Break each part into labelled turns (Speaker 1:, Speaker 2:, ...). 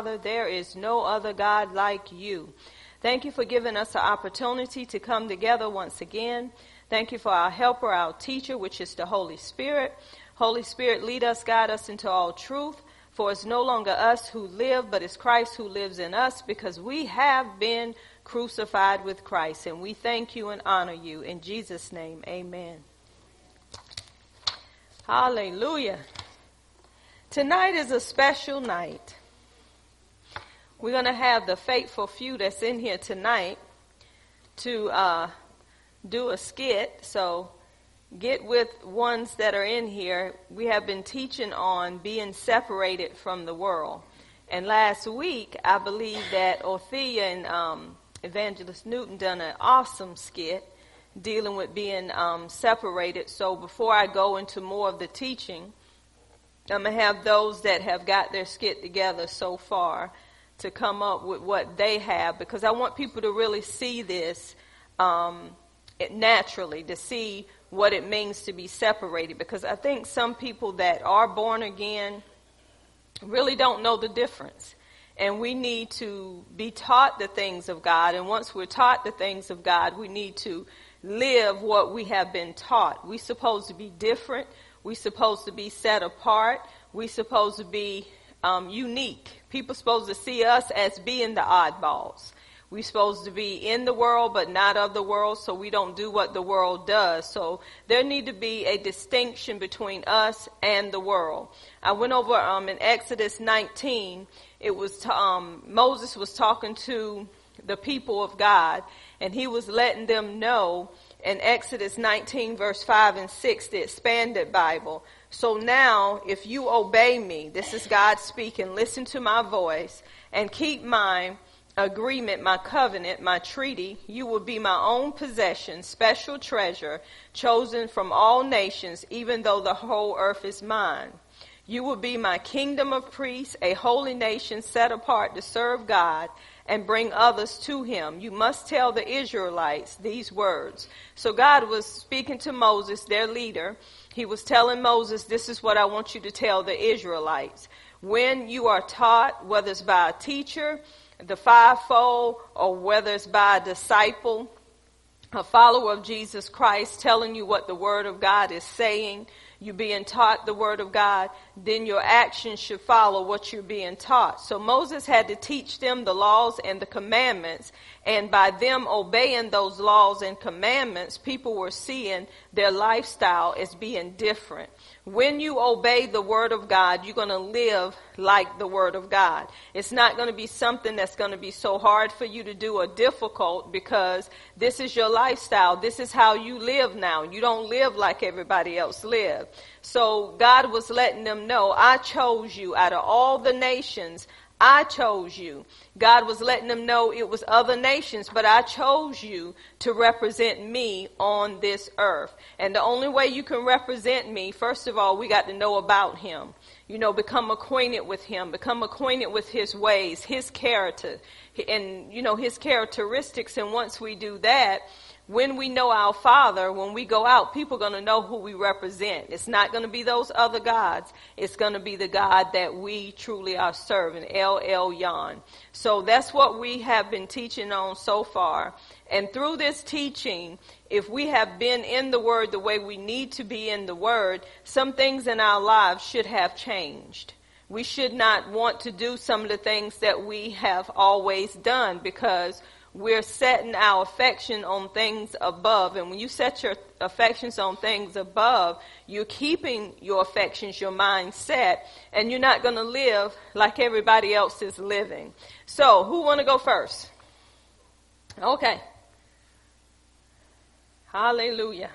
Speaker 1: Father. There is no other God like you. Thank you for giving us the opportunity to come together once again. Thank you for our helper, our teacher, which is the Holy Spirit. Holy Spirit, lead us, guide us into all truth. For it's no longer us who live, but it's Christ who lives in us because we have been crucified with Christ. And we thank you and honor you. In Jesus' name, amen. Hallelujah. Tonight is a special night. We're going to have the faithful few that's in here tonight to uh, do a skit. So get with ones that are in here. We have been teaching on being separated from the world. And last week, I believe that Othea and um, Evangelist Newton done an awesome skit dealing with being um, separated. So before I go into more of the teaching, I'm going to have those that have got their skit together so far to come up with what they have because I want people to really see this um, naturally, to see what it means to be separated because I think some people that are born again really don't know the difference. And we need to be taught the things of God. And once we're taught the things of God, we need to live what we have been taught. We're supposed to be different. We're supposed to be set apart. We're supposed to be um, unique. People supposed to see us as being the oddballs. We're supposed to be in the world, but not of the world, so we don't do what the world does. So there need to be a distinction between us and the world. I went over um, in Exodus 19. It was um, Moses was talking to the people of God, and he was letting them know in Exodus 19, verse 5 and 6, the expanded Bible. So now, if you obey me, this is God speaking, listen to my voice, and keep my agreement, my covenant, my treaty, you will be my own possession, special treasure, chosen from all nations, even though the whole earth is mine. You will be my kingdom of priests, a holy nation set apart to serve God and bring others to him. You must tell the Israelites these words. So God was speaking to Moses, their leader. He was telling Moses, this is what I want you to tell the Israelites. When you are taught, whether it's by a teacher, the fivefold, or whether it's by a disciple, a follower of Jesus Christ telling you what the Word of God is saying, you're being taught the Word of God, then your actions should follow what you're being taught. So Moses had to teach them the laws and the commandments, and by them obeying those laws and commandments, people were seeing their lifestyle as being different. When you obey the Word of God, you're going to live like the Word of God. It's not going to be something that's going to be so hard for you to do or difficult because this is your lifestyle. This is how you live now. You don't live like everybody else live. So God was letting them know, I chose you out of all the nations. I chose you. God was letting them know it was other nations, but I chose you to represent me on this earth. And the only way you can represent me, first of all, we got to know about him. You know, become acquainted with him, become acquainted with his ways, his character, and, you know, his characteristics. And once we do that, when we know our Father, when we go out, people are going to know who we represent. It's not going to be those other gods. It's going to be the God that we truly are serving, El Elyon. So that's what we have been teaching on so far. And through this teaching, if we have been in the Word the way we need to be in the Word, some things in our lives should have changed. We should not want to do some of the things that we have always done because we're setting our affection on things above. And when you set your affections on things above, you're keeping your affections, your mind set, and you're not going to live like everybody else is living. So, who want to go first? Okay. Hallelujah.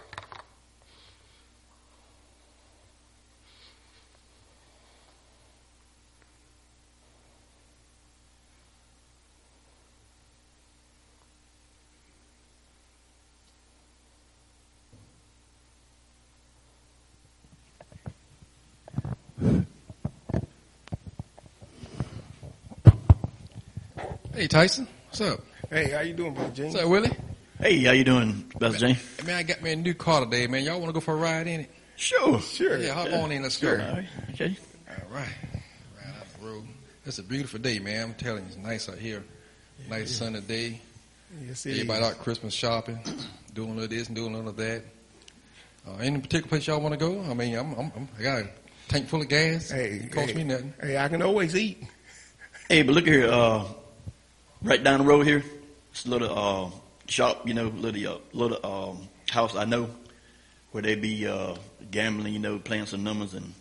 Speaker 2: Hey Tyson, what's up?
Speaker 3: Hey, how you doing, brother James?
Speaker 2: What's up, Willie?
Speaker 4: Hey, how you doing, Brother James?
Speaker 2: Man, I got me a new car today, man. Y'all want to go for a ride in it?
Speaker 4: Sure.
Speaker 3: Sure.
Speaker 2: Yeah, hop on in. Let's
Speaker 4: Sure.
Speaker 2: go.
Speaker 4: All right. Okay.
Speaker 2: All right. Right off the road. It's a beautiful day, man. I'm telling you, it's nice out here. Nice sunny day.
Speaker 3: Yes, it
Speaker 2: Everybody
Speaker 3: is.
Speaker 2: out Christmas shopping, doing a little this and doing a little that. Uh, any particular place y'all want to go? I mean, I'm, I'm, I'm, I got a tank full of gas.
Speaker 3: Hey,
Speaker 2: it costs
Speaker 3: hey,
Speaker 2: me nothing.
Speaker 3: Hey, I can always eat.
Speaker 4: Hey, but look here, uh, right down the road here, it's a little uh, shop, you know, little uh, little um, house I know where they be uh, gambling, you know, playing some numbers, and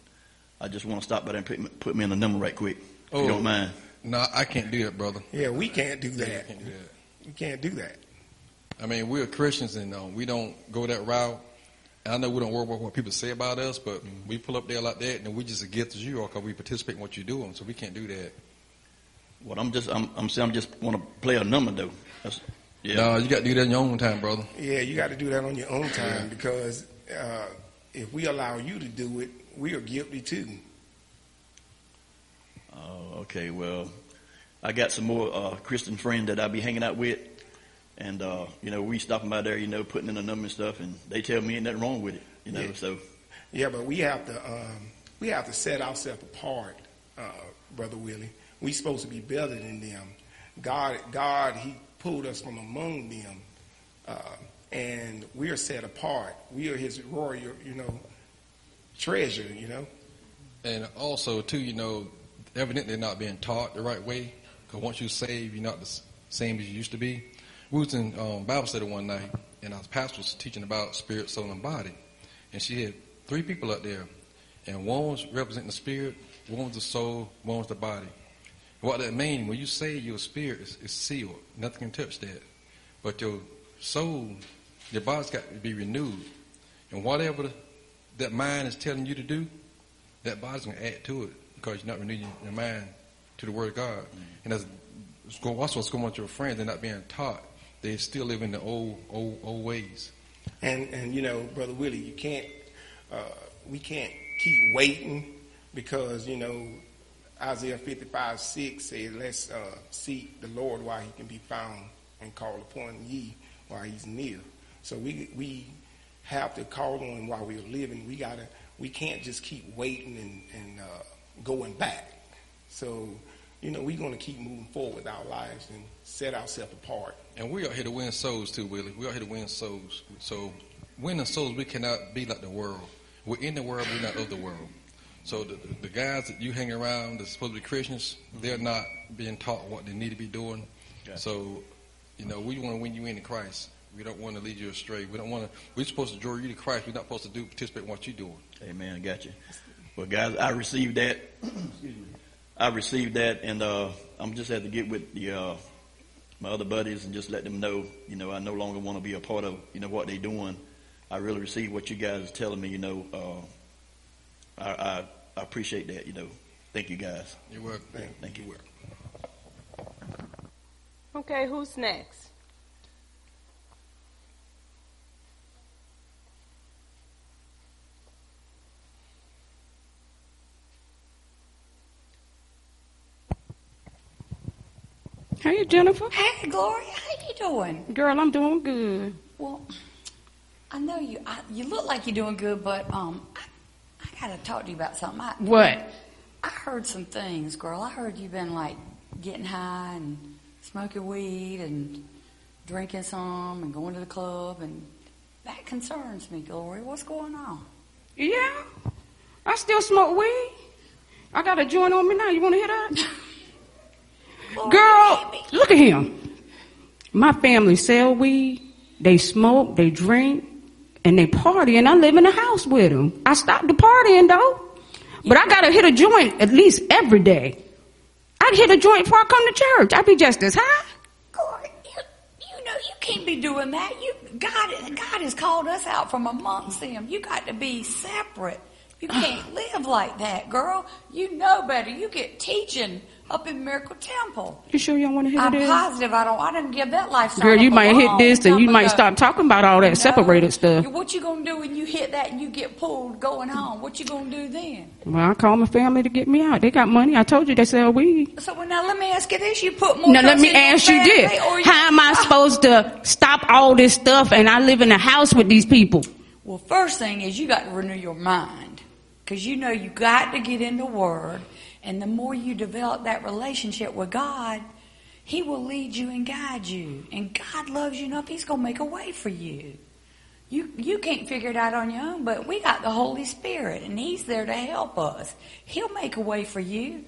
Speaker 4: I just want to stop by there and put me, put me in a number right quick, if
Speaker 2: Oh.
Speaker 4: you don't mind.
Speaker 2: No, I can't do that, brother.
Speaker 3: Yeah, we can't do
Speaker 2: I
Speaker 3: that.
Speaker 2: can't do that.
Speaker 3: We can't do that.
Speaker 2: I mean, we're Christians and um, we don't go that route. I know we don't worry about what people say about us, but we pull up there like that and we just as guilty as you are because we participate in what you're doing, so we can't do that.
Speaker 4: What I'm just, I'm, I'm saying, I'm just want to play a number though. That's, yeah.
Speaker 2: No, you got to do that on your own time, brother.
Speaker 3: Yeah, you got to do that on your own time because uh, if we allow you to do it, we are guilty too.
Speaker 4: Oh, okay. Well, I got some more uh, Christian friends that I be hanging out with, and uh, you know, we stopping by there, you know, putting in a number and stuff, and they tell me ain't nothing wrong with it, you know.
Speaker 3: Yeah.
Speaker 4: So,
Speaker 3: Yeah, but we have to um, we have to set ourselves apart, uh, brother Willie. We supposed to be better than them. God, God, He pulled us from among them, uh, and we are set apart. We are His royal, you know, treasure. You know.
Speaker 2: And also, too, you know, evidently not being taught the right way. Because once you save, you're not the same as you used to be. We was in um, Bible study one night, and our pastor was teaching about spirit, soul, and body. And she had three people up there, and one was representing the spirit, one was the soul, one was the body. What that means, when you say your spirit is, is sealed, nothing can touch that. But your soul, your body's got to be renewed. And whatever that mind is telling you to do, that body's going to add to it because you're not renewing your mind to the Word of God. And that's, going, that's what's going on with your friends. They're not being taught. They still live in the old, old, old ways.
Speaker 3: And and you know, brother Willie, you can't. Uh, we can't keep waiting because you know Isaiah fifty five six says, "Let's uh, seek the Lord while He can be found, and call upon ye while He's near." So we we have to call on Him while we're living. We gotta. We can't just keep waiting and and uh, going back. So you know, we're going to keep moving forward with our lives and set ourselves apart.
Speaker 2: And we are here to win souls too, Willie. We are here to win souls. So winning souls, we cannot be like the world. We're in the world, we're not of the world. So the, the guys that you hang around that's supposed to be Christians, they're not being taught what they need to be doing.
Speaker 4: Gotcha.
Speaker 2: So, you know, we want to win you into Christ. We don't want to lead you astray. We don't want to. We're supposed to draw you to Christ. We're not supposed to do participate in what you're doing.
Speaker 4: Amen. I got you. Well, guys, I received that. Excuse me. I received that, and uh, I'm just had to get with the uh, my other buddies and just let them know. You know, I no longer want to be a part of you know what they're doing. I really received what you guys are telling me. You know, uh, I, I I appreciate that. You know, thank you guys.
Speaker 2: You're welcome.
Speaker 3: Thank-
Speaker 4: Thank you.
Speaker 1: Okay, who's next?
Speaker 5: Hey, Jennifer.
Speaker 6: Hey, Gloria, how you doing?
Speaker 5: Girl, I'm doing good.
Speaker 6: Well, I know you. I, you look like you're doing good, but um, I, I gotta talk to you about something. I,
Speaker 5: What?
Speaker 6: I heard some things, girl. I heard you've been like getting high and smoking weed and drinking some and going to the club, and that concerns me, Gloria. What's going on?
Speaker 5: Yeah. I still smoke weed. I got a joint on me now. You want to hear that? Girl,
Speaker 6: baby.
Speaker 5: look at him. My family sell weed. They smoke. They drink. And they party. And I live in a house with them. I stopped the partying though. But I gotta hit a joint at least every day. I'd hit a joint before I come to church. I'd be just as high.
Speaker 6: You, you know you can't be doing that. You God, God has called us out from amongst them. You got to be separate. You can't live like that, girl. You know better. You get teaching up in Miracle Temple.
Speaker 5: You sure y'all want to hear
Speaker 6: I'm
Speaker 5: this?
Speaker 6: positive I don't. I didn't give that lifestyle.
Speaker 5: Girl, you might hit this and you might stop talking about all that
Speaker 6: No.
Speaker 5: separated stuff.
Speaker 6: What you gonna do when you hit that and you get pulled going home? What you gonna do then?
Speaker 5: Well, I call my family to get me out. They got money. I told you they sell weed.
Speaker 6: So well, now let me ask you this: You put more.
Speaker 5: Now let me ask you this.
Speaker 6: you-
Speaker 5: How am I supposed to stop all this stuff and I live in a house with these people?
Speaker 6: Well, first thing is you got to renew your mind because you know you got to get in the Word And the more you develop that relationship with God, He will lead you and guide you. And God loves you enough, He's going to make a way for you. You, you can't figure it out on your own, but we got the Holy Spirit and He's there to help us. He'll make a way for you.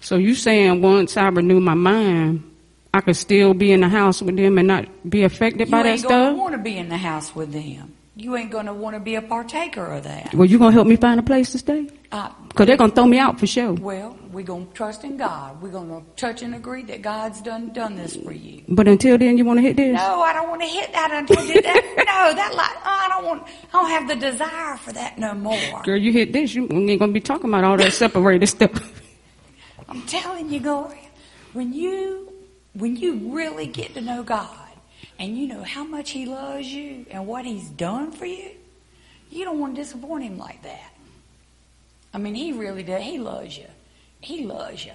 Speaker 5: So you saying once I renew my mind, I could still be in the house with them and not be affected
Speaker 6: You
Speaker 5: by that
Speaker 6: ain't going to
Speaker 5: stuff?
Speaker 6: want to be in the house with them. You ain't going to want to be a partaker of that.
Speaker 5: Well, you gonna help me find a place to stay?
Speaker 6: Uh,
Speaker 5: Cause they're gonna throw me out for sure.
Speaker 6: well, we're going to trust in God. We're going to touch and agree that God's done done this for you.
Speaker 5: But until then, you wanna hit this?
Speaker 6: No, I don't want to hit that until that. No, that like I don't want. I don't have the desire for that no more.
Speaker 5: Girl, you hit this, you ain't gonna be talking about all that separated stuff.
Speaker 6: I'm telling you, Gloria, when you when you really get to know God and you know how much He loves you and what He's done for you, you don't want to disappoint Him like that. I mean, He really does. He loves you. He loves you.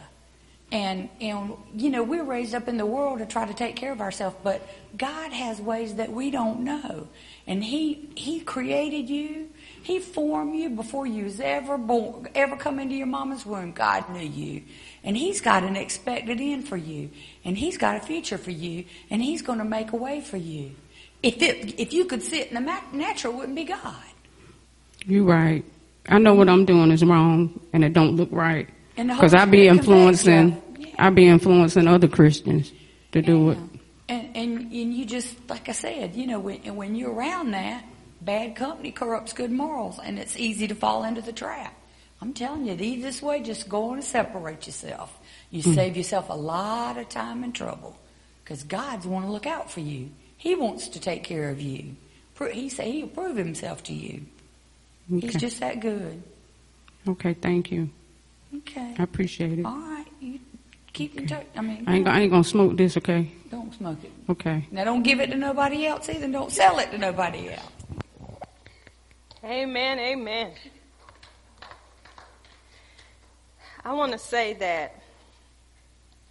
Speaker 6: And and you know we're raised up in the world to try to take care of ourselves, but God has ways that we don't know, and He He created you, He formed you before you was ever born, ever come into your mama's womb. God knew you, and He's got an expected end for you, and He's got a future for you, and He's going to make a way for you. If it if you could sit in the natural, it wouldn't be God.
Speaker 5: You're right. I know what I'm doing is wrong and it don't look right. Cause I be influencing.
Speaker 6: Yeah.
Speaker 5: I be influencing other Christians to do it.
Speaker 6: And, and and you just like I said, you know, when when you're around that, bad company corrupts good morals, and it's easy to fall into the trap. I'm telling you, the easiest way, just go on and separate yourself. You hmm. save yourself a lot of time and trouble, because God's want to look out for you. He wants to take care of you. He say He'll prove Himself to you. He's just that good.
Speaker 5: Okay, thank you.
Speaker 6: Okay.
Speaker 5: I appreciate it.
Speaker 6: All right. You keep in touch. I mean,
Speaker 5: I ain't, gonna- I ain't gonna smoke this, okay?
Speaker 6: don't smoke it.
Speaker 5: Okay.
Speaker 6: Now, don't give it to nobody else either. Don't sell it to nobody else.
Speaker 1: Amen, amen. I want to say that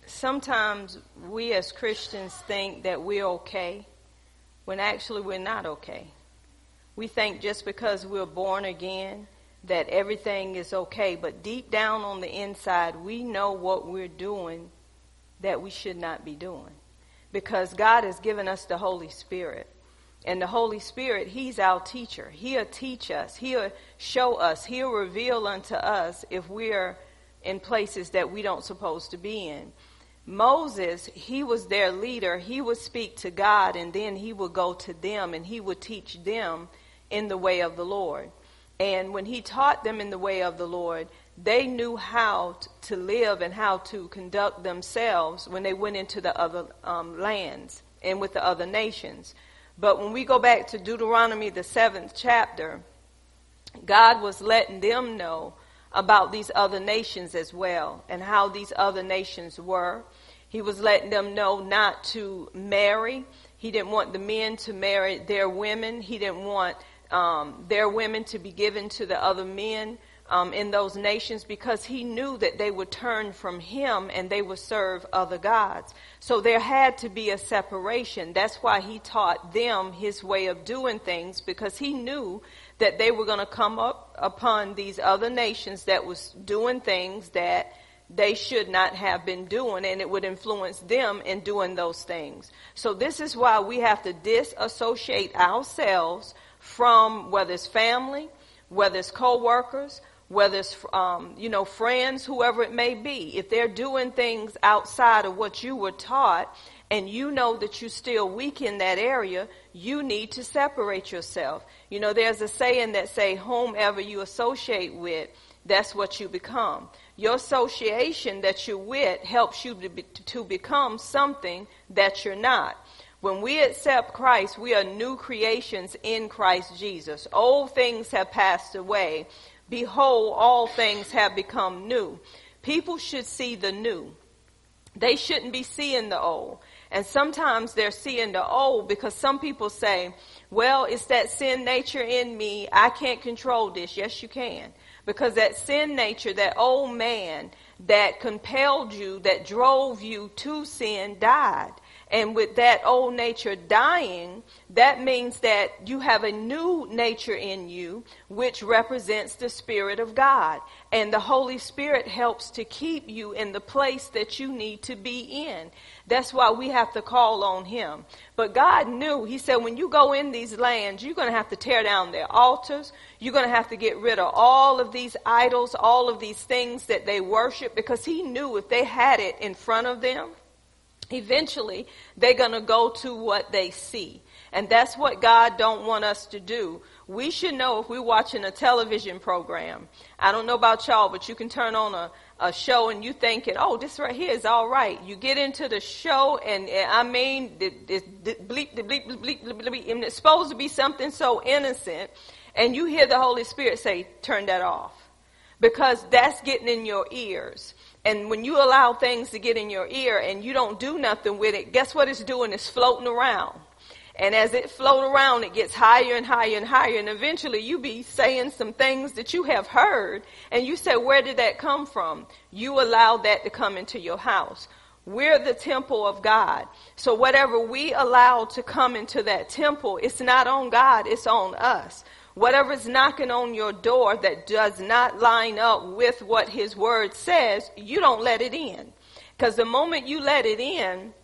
Speaker 1: sometimes we as Christians think that we're okay when actually we're not okay. We think just because we're born again that everything is okay, but deep down on the inside, we know what we're doing that we should not be doing. Because God has given us the Holy Spirit. And the Holy Spirit, He's our teacher. He'll teach us. He'll show us. He'll reveal unto us if we're in places that we don't supposed to be in. Moses, he was their leader. He would speak to God and then he would go to them and he would teach them in the way of the Lord. And when he taught them in the way of the Lord, they knew how to live and how to conduct themselves when they went into the other um, lands and with the other nations. But when we go back to Deuteronomy, the seventh chapter, God was letting them know about these other nations as well and how these other nations were. He was letting them know not to marry. He didn't want the men to marry their women. He didn't want um, their women to be given to the other men um, in those nations because he knew that they would turn from him and they would serve other gods. So there had to be a separation. That's why he taught them his way of doing things because he knew that they were going to come up upon these other nations that was doing things that they should not have been doing and it would influence them in doing those things. So this is why we have to disassociate ourselves from whether it's family, whether it's co-workers, whether it's um, you know friends, whoever it may be. If they're doing things outside of what you were taught, and you know that you're still weak in that area, you need to separate yourself. You know, there's a saying that say, whomever you associate with, that's what you become. Your association that you're with helps you to, be, to become something that you're not. When we accept Christ, we are new creations in Christ Jesus. Old things have passed away. Behold, all things have become new. People should see the new. They shouldn't be seeing the old. And sometimes they're seeing the old because some people say, well, it's that sin nature in me. I can't control this. Yes, you can. Because that sin nature, that old man that compelled you, that drove you to sin, died. And with that old nature dying, that means that you have a new nature in you, which represents the Spirit of God. And the Holy Spirit helps to keep you in the place that you need to be in. That's why we have to call on Him. But God knew, He said, when you go in these lands, you're going to have to tear down their altars. You're going to have to get rid of all of these idols, all of these things that they worship, because He knew if they had it in front of them, eventually they're going to go to what they see. And that's what God don't want us to do. We should know if we're watching a television program. I don't know about y'all, but you can turn on a, a show and you thinking, oh, this right here is all right. You get into the show and, and I mean, the, bleep, the bleep, the bleep, the bleep, and it's supposed to be something so innocent. And you hear the Holy Spirit say, turn that off. Because that's getting in your ears. And when you allow things to get in your ear and you don't do nothing with it, guess what it's doing? It's floating around. And as it floats around, it gets higher and higher and higher. And eventually you be saying some things that you have heard. And you say, where did that come from? You allowed that to come into your house. We're the temple of God. So whatever we allow to come into that temple, it's not on God, it's on us. Whatever's knocking on your door that does not line up with what his word says, you don't let it in. Because the moment you let it in,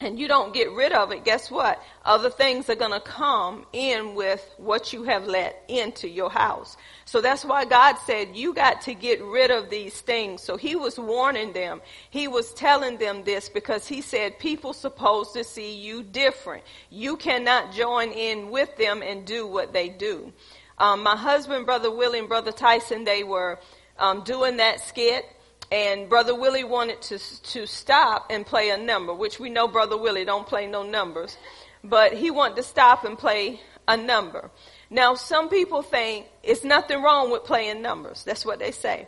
Speaker 1: and you don't get rid of it, guess what? Other things are going to come in with what you have let into your house. So that's why God said you got to get rid of these things. So he was warning them. He was telling them this because he said people supposed to see you different. You cannot join in with them and do what they do. Um, my husband, brother Willie and brother Tyson, they were um, doing that skit and Brother Willie wanted to, to stop and play a number, which we know Brother Willie don't play no numbers, but he wanted to stop and play a number. Now, some people think it's nothing wrong with playing numbers. That's what they say.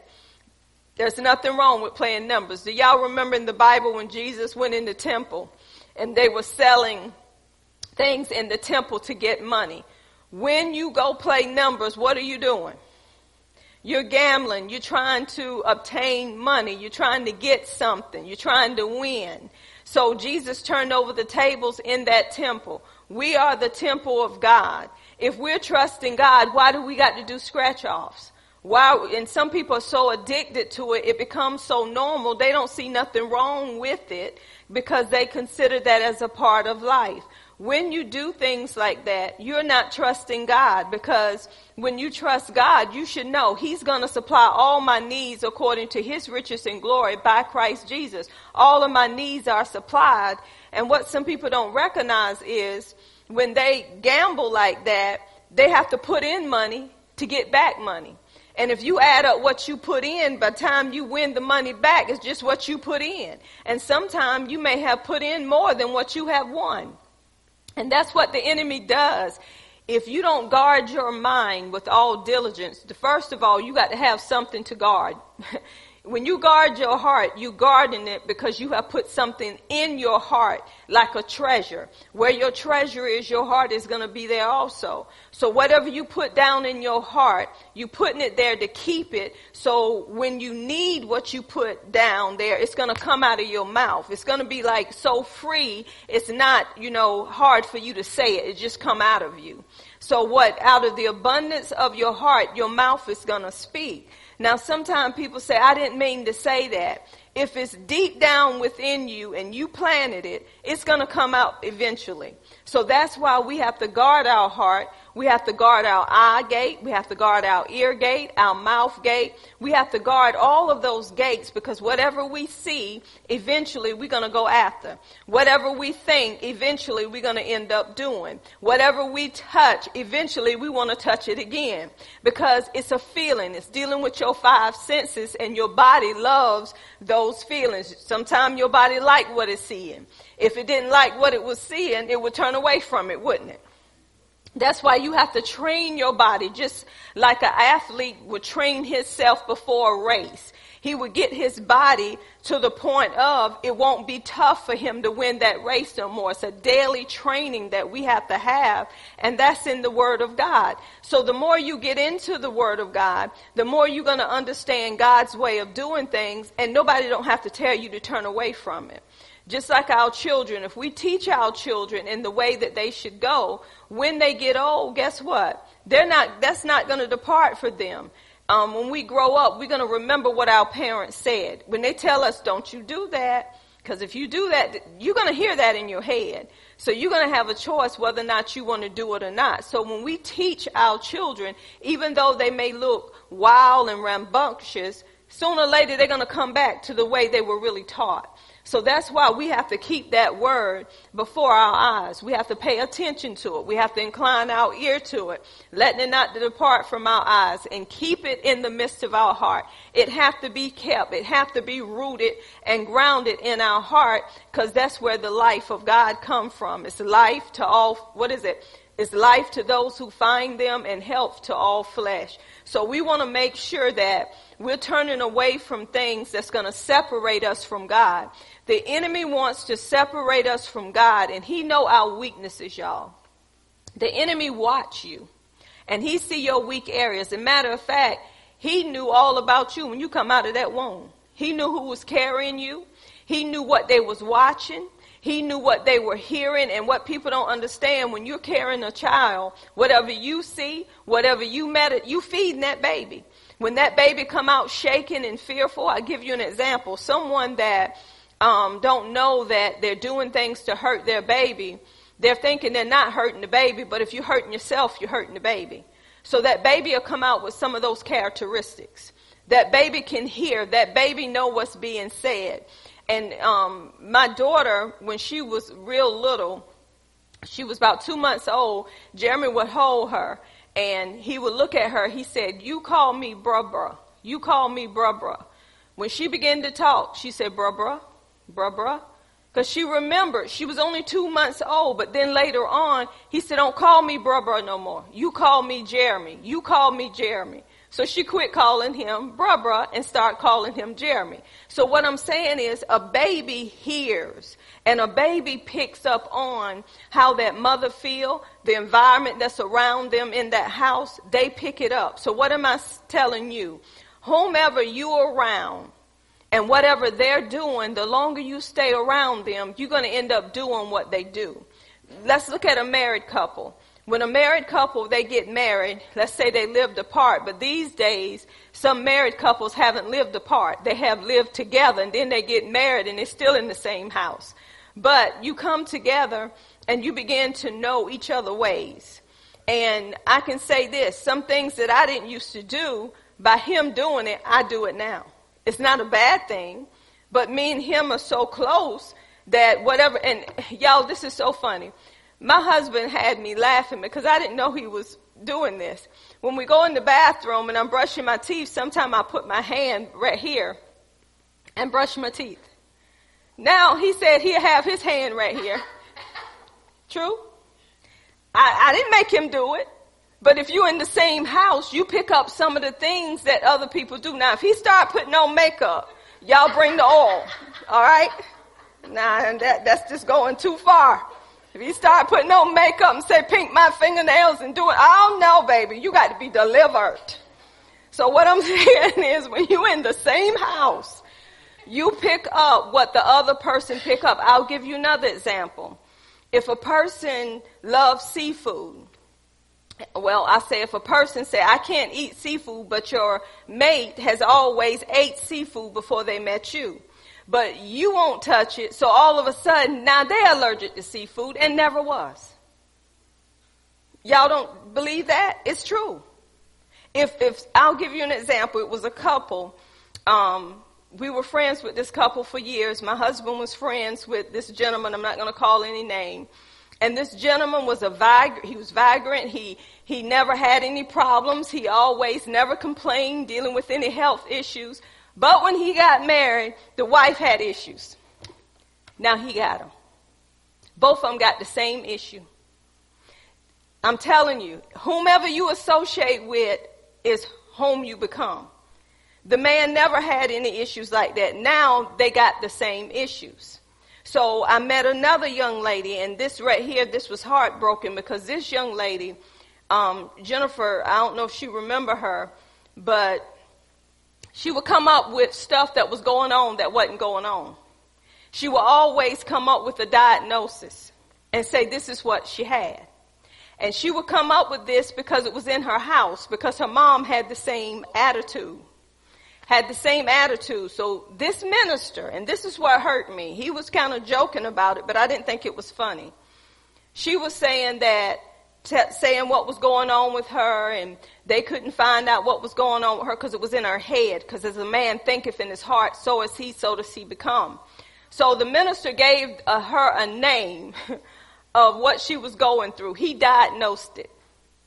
Speaker 1: There's nothing wrong with playing numbers. Do y'all remember in the Bible when Jesus went in the temple and they were selling things in the temple to get money? When you go play numbers, what are you doing? You're gambling. You're trying to obtain money. You're trying to get something. You're trying to win. So Jesus turned over the tables in that temple. We are the temple of God. If we're trusting God, why do we got to do scratch offs? Why, and some people are so addicted to it, it becomes so normal, they don't see nothing wrong with it because they consider that as a part of life when you do things like that, you're not trusting God because when you trust God, you should know He's going to supply all my needs according to His riches and glory by Christ Jesus. All of my needs are supplied. And what some people don't recognize is when they gamble like that, they have to put in money to get back money. And if you add up what you put in, by the time you win the money back, it's just what you put in. And sometimes you may have put in more than what you have won. And that's what the enemy does. If you don't guard your mind with all diligence, first of all, you got to have something to guard. when you guard your heart, you guarding it because you have put something in your heart like a treasure. Where your treasure is, your heart is going to be there also. So whatever you put down in your heart, you putting it there to keep it. So when you need what you put down there, it's going to come out of your mouth. It's going to be like so free. It's not, you know, hard for you to say it. It just come out of you. So what? Out of the abundance of your heart, your mouth is going to speak. Now, sometimes people say, I didn't mean to say that. If it's deep down within you and you planted it, it's going to come out eventually. So that's why we have to guard our heart we have to guard our eye gate. We have to guard our ear gate, our mouth gate. We have to guard all of those gates because whatever we see, eventually we're going to go after. Whatever we think, eventually we're going to end up doing. Whatever we touch, eventually we want to touch it again because it's a feeling. It's dealing with your five senses and your body loves those feelings. Sometimes your body like what it's seeing. If it didn't like what it was seeing, it would turn away from it, wouldn't it? That's why you have to train your body just like an athlete would train himself before a race. He would get his body to the point of it won't be tough for him to win that race no more. It's a daily training that we have to have, and that's in the Word of God. So the more you get into the Word of God, the more you're going to understand God's way of doing things, and nobody don't have to tell you to turn away from it. Just like our children, if we teach our children in the way that they should go, when they get old, guess what? They're not, that's not going to depart for them. Um, when we grow up, we're going to remember what our parents said. When they tell us, don't you do that, because if you do that, you're going to hear that in your head. So you're going to have a choice whether or not you want to do it or not. So when we teach our children, even though they may look wild and rambunctious, sooner or later they're going to come back to the way they were really taught. So that's why we have to keep that word before our eyes. We have to pay attention to it. We have to incline our ear to it, letting it not depart from our eyes and keep it in the midst of our heart. It have to be kept. It have to be rooted and grounded in our heart because that's where the life of God come from. It's life to all, what is it? It's life to those who find them and health to all flesh. So we want to make sure that we're turning away from things that's going to separate us from God. The enemy wants to separate us from God and he know our weaknesses, y'all. The enemy watch you and he see your weak areas. As a matter of fact, he knew all about you when you come out of that womb. He knew who was carrying you. He knew what they was watching. He knew what they were hearing and what people don't understand when you're carrying a child, whatever you see, whatever you met, you feeding that baby. When that baby come out shaking and fearful, I give you an example. Someone that um, don't know that they're doing things to hurt their baby, they're thinking they're not hurting the baby, but if you're hurting yourself, you're hurting the baby. So that baby will come out with some of those characteristics. That baby can hear, that baby know what's being said. And um, my daughter, when she was real little, she was about two months old, Jeremy would hold her and he would look at her. He said, You call me bruh bruh. You call me bruh bruh. When she began to talk, she said, bruh bruh bruh, bruh. Because she remembered she was only two months old, but then later on, he said, Don't call me bruh, bruh no more. You call me Jeremy. You call me Jeremy. So she quit calling him bruh, bruh and start calling him Jeremy. So what I'm saying is a baby hears and a baby picks up on how that mother feel, the environment that's around them in that house, they pick it up. So what am I telling you? Whomever you around, and whatever they're doing, the longer you stay around them, you're going to end up doing what they do. Let's look at a married couple. When a married couple, they get married, let's say they lived apart, but these days, some married couples haven't lived apart. They have lived together and then they get married and they're still in the same house. But you come together and you begin to know each other ways. And I can say this, some things that I didn't used to do, by him doing it, I do it now. It's not a bad thing, but me and him are so close that whatever, and y'all, this is so funny. My husband had me laughing because I didn't know he was doing this. When we go in the bathroom and I'm brushing my teeth, sometimes I put my hand right here and brush my teeth. Now he said he'll have his hand right here. True? I, I didn't make him do it. But if you're in the same house, you pick up some of the things that other people do. Now, if he start putting on makeup, y'all bring the oil. All right? Now, that, that's just going too far. If he start putting on makeup and say, pink my fingernails and do it, I don't know, baby. You got to be delivered. So what I'm saying is when you're in the same house, you pick up what the other person pick up. I'll give you another example. If a person loves seafood, well, I say if a person say, I can't eat seafood, but your mate has always ate seafood before they met you. But you won't touch it, so all of a sudden, now they're allergic to seafood and never was. Y'all don't believe that? It's true. If, if, I'll give you an example. It was a couple, um, we were friends with this couple for years. My husband was friends with this gentleman. I'm not going to call any name. And this gentleman was a vig- he was vibrant. He, he never had any problems. He always never complained dealing with any health issues. But when he got married, the wife had issues. Now he got them. Both of them got the same issue. I'm telling you, whomever you associate with is whom you become. The man never had any issues like that. Now they got the same issues. So I met another young lady, and this right here, this was heartbroken because this young lady, um, Jennifer, I don't know if she remember her, but she would come up with stuff that was going on that wasn't going on. she would always come up with a diagnosis and say this is what she had. And she would come up with this because it was in her house, because her mom had the same attitude. Had the same attitude. So this minister, and this is what hurt me, he was kind of joking about it, but I didn't think it was funny. She was saying that, t- saying what was going on with her, and they couldn't find out what was going on with her because it was in her head. Because as a man thinketh in his heart, so is he, so does he become. So the minister gave uh, her a name of what she was going through. He diagnosed it.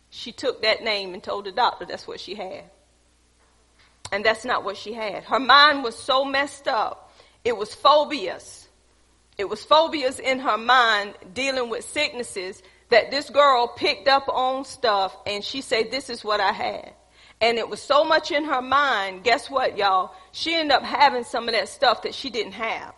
Speaker 1: She took that name and told the doctor that's what she had. And that's not what she had. Her mind was so messed up. It was phobias. It was phobias in her mind dealing with sicknesses that this girl picked up on stuff and she said, this is what I had. And it was so much in her mind. Guess what, y'all? She ended up having some of that stuff that she didn't have.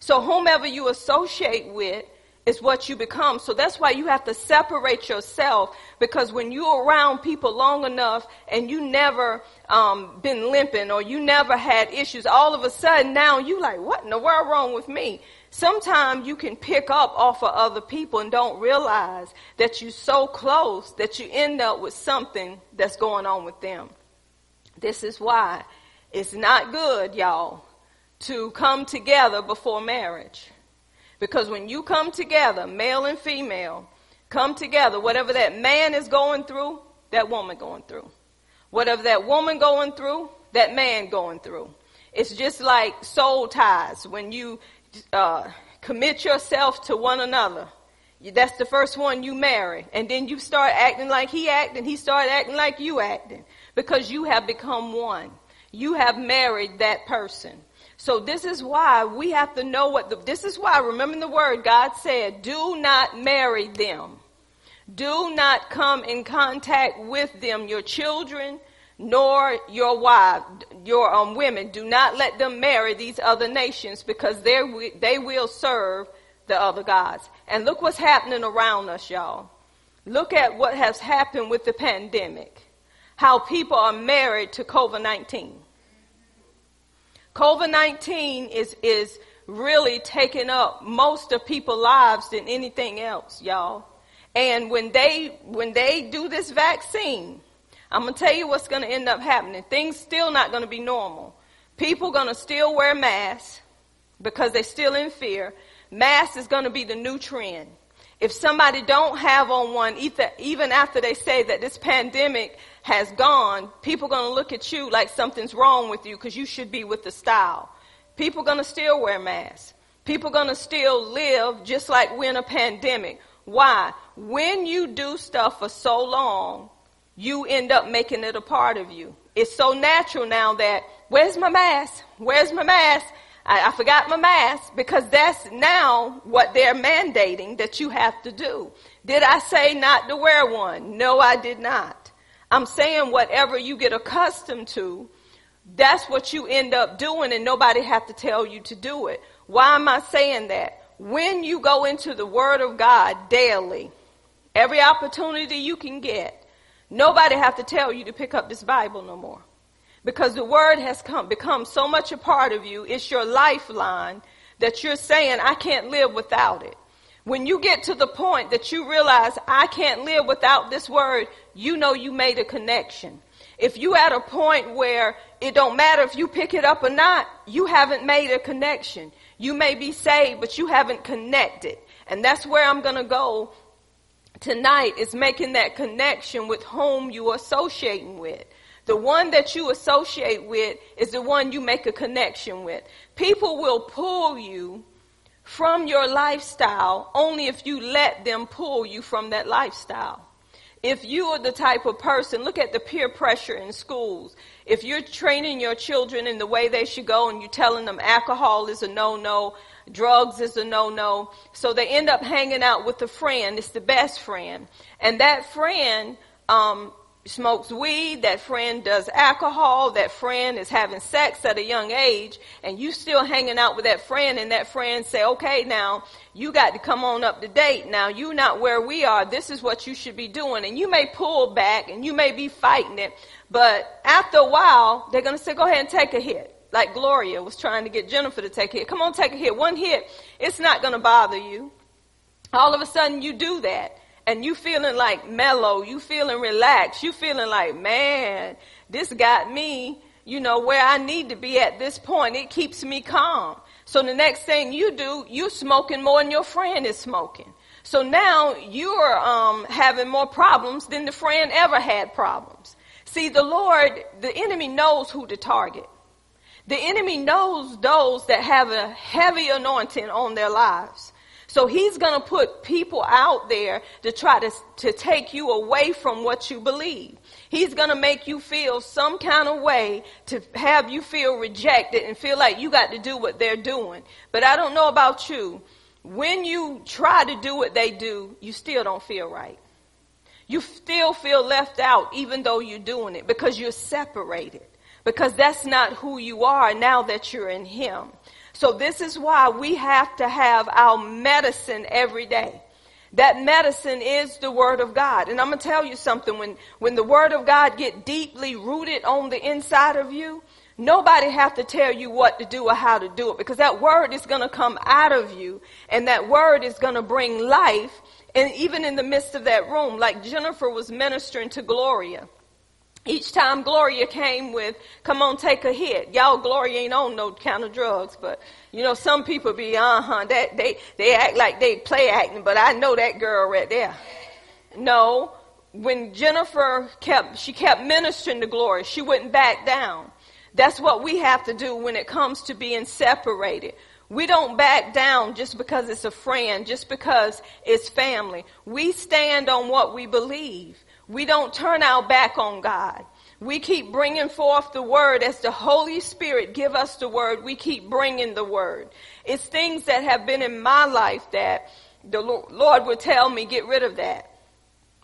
Speaker 1: So whomever you associate with, is what you become. So that's why you have to separate yourself because when you're around people long enough and you never um, been limping or you never had issues, all of a sudden now you like, what in the world wrong with me? Sometimes you can pick up off of other people and don't realize that you're so close that you end up with something that's going on with them. This is why it's not good, y'all, to come together before marriage. Because when you come together, male and female, come together, whatever that man is going through, that woman going through. Whatever that woman going through, that man going through. It's just like soul ties. When you uh, commit yourself to one another, that's the first one you marry. And then you start acting like he acting, he start acting like you acting. Because you have become one. You have married that person. So this is why we have to know what the, this is why, remembering the word, God said, do not marry them. Do not come in contact with them, your children, nor your wife, your um, women. Do not let them marry these other nations because they they will serve the other gods. And look what's happening around us, y'all. Look at what has happened with the pandemic. How people are married to COVID-19. COVID-19 is, is really taking up most of people's lives than anything else, y'all. And when they, when they do this vaccine, I'm going to tell you what's going to end up happening. Things still not going to be normal. People going to still wear masks because they're still in fear. Mask is going to be the new trend. If somebody don't have on one, even after they say that this pandemic has gone, people are going to look at you like something's wrong with you because you should be with the style. People are going to still wear masks. People are going to still live just like we're in a pandemic. Why? When you do stuff for so long, you end up making it a part of you. It's so natural now that, where's my mask? Where's my mask? I, I forgot my mask because that's now what they're mandating that you have to do. Did I say not to wear one? No, I did not. I'm saying whatever you get accustomed to, that's what you end up doing and nobody have to tell you to do it. Why am I saying that? When you go into the Word of God daily, every opportunity you can get, nobody have to tell you to pick up this Bible no more. Because the Word has come, become so much a part of you, it's your lifeline that you're saying, I can't live without it. When you get to the point that you realize I can't live without this word, you know you made a connection. If you at a point where it don't matter if you pick it up or not, you haven't made a connection. You may be saved, but you haven't connected. And that's where I'm going to go tonight is making that connection with whom you are associating with. The one that you associate with is the one you make a connection with. People will pull you from your lifestyle only if you let them pull you from that lifestyle. If you are the type of person, look at the peer pressure in schools. If you're training your children in the way they should go and you're telling them alcohol is a no-no, drugs is a no-no, so they end up hanging out with a friend, it's the best friend. And that friend, um, smokes weed, that friend does alcohol, that friend is having sex at a young age, and you still hanging out with that friend and that friend say, okay, now you got to come on up to date. Now you're not where we are. This is what you should be doing. And you may pull back and you may be fighting it, but after a while, they're going to say, go ahead and take a hit. like Gloria was trying to get Jennifer to take a hit. Come on, take a hit. One hit, it's not going to bother you. All of a sudden, you do that, and you feeling like mellow, you feeling relaxed, you feeling like, man, this got me, you know, where I need to be at this point. It keeps me calm. So the next thing you do, you smoking more than your friend is smoking. So now you're um, having more problems than the friend ever had problems. See, the Lord, the enemy knows who to target. The enemy knows those that have a heavy anointing on their lives. So he's going to put people out there to try to, to take you away from what you believe. He's going to make you feel some kind of way to have you feel rejected and feel like you got to do what they're doing. But I don't know about you. When you try to do what they do, you still don't feel right. You still feel left out even though you're doing it because you're separated. Because that's not who you are now that you're in Him. So this is why we have to have our medicine every day. That medicine is the word of God. And I'm going to tell you something. When, when the word of God get deeply rooted on the inside of you, nobody have to tell you what to do or how to do it because that word is going to come out of you and that word is going to bring life. And even in the midst of that room, like Jennifer was ministering to Gloria. Each time Gloria came with, come on, take a hit. Y'all, Gloria ain't on no kind of drugs, but you know, some people be, uh-huh, that, they, they act like they play acting, but I know that girl right there. No, when Jennifer kept, she kept ministering to Gloria, she wouldn't back down. That's what we have to do when it comes to being separated. We don't back down just because it's a friend, just because it's family. We stand on what we believe. We don't turn our back on God. We keep bringing forth the word as the Holy Spirit give us the word. We keep bringing the word. It's things that have been in my life that the Lord would tell me, get rid of that.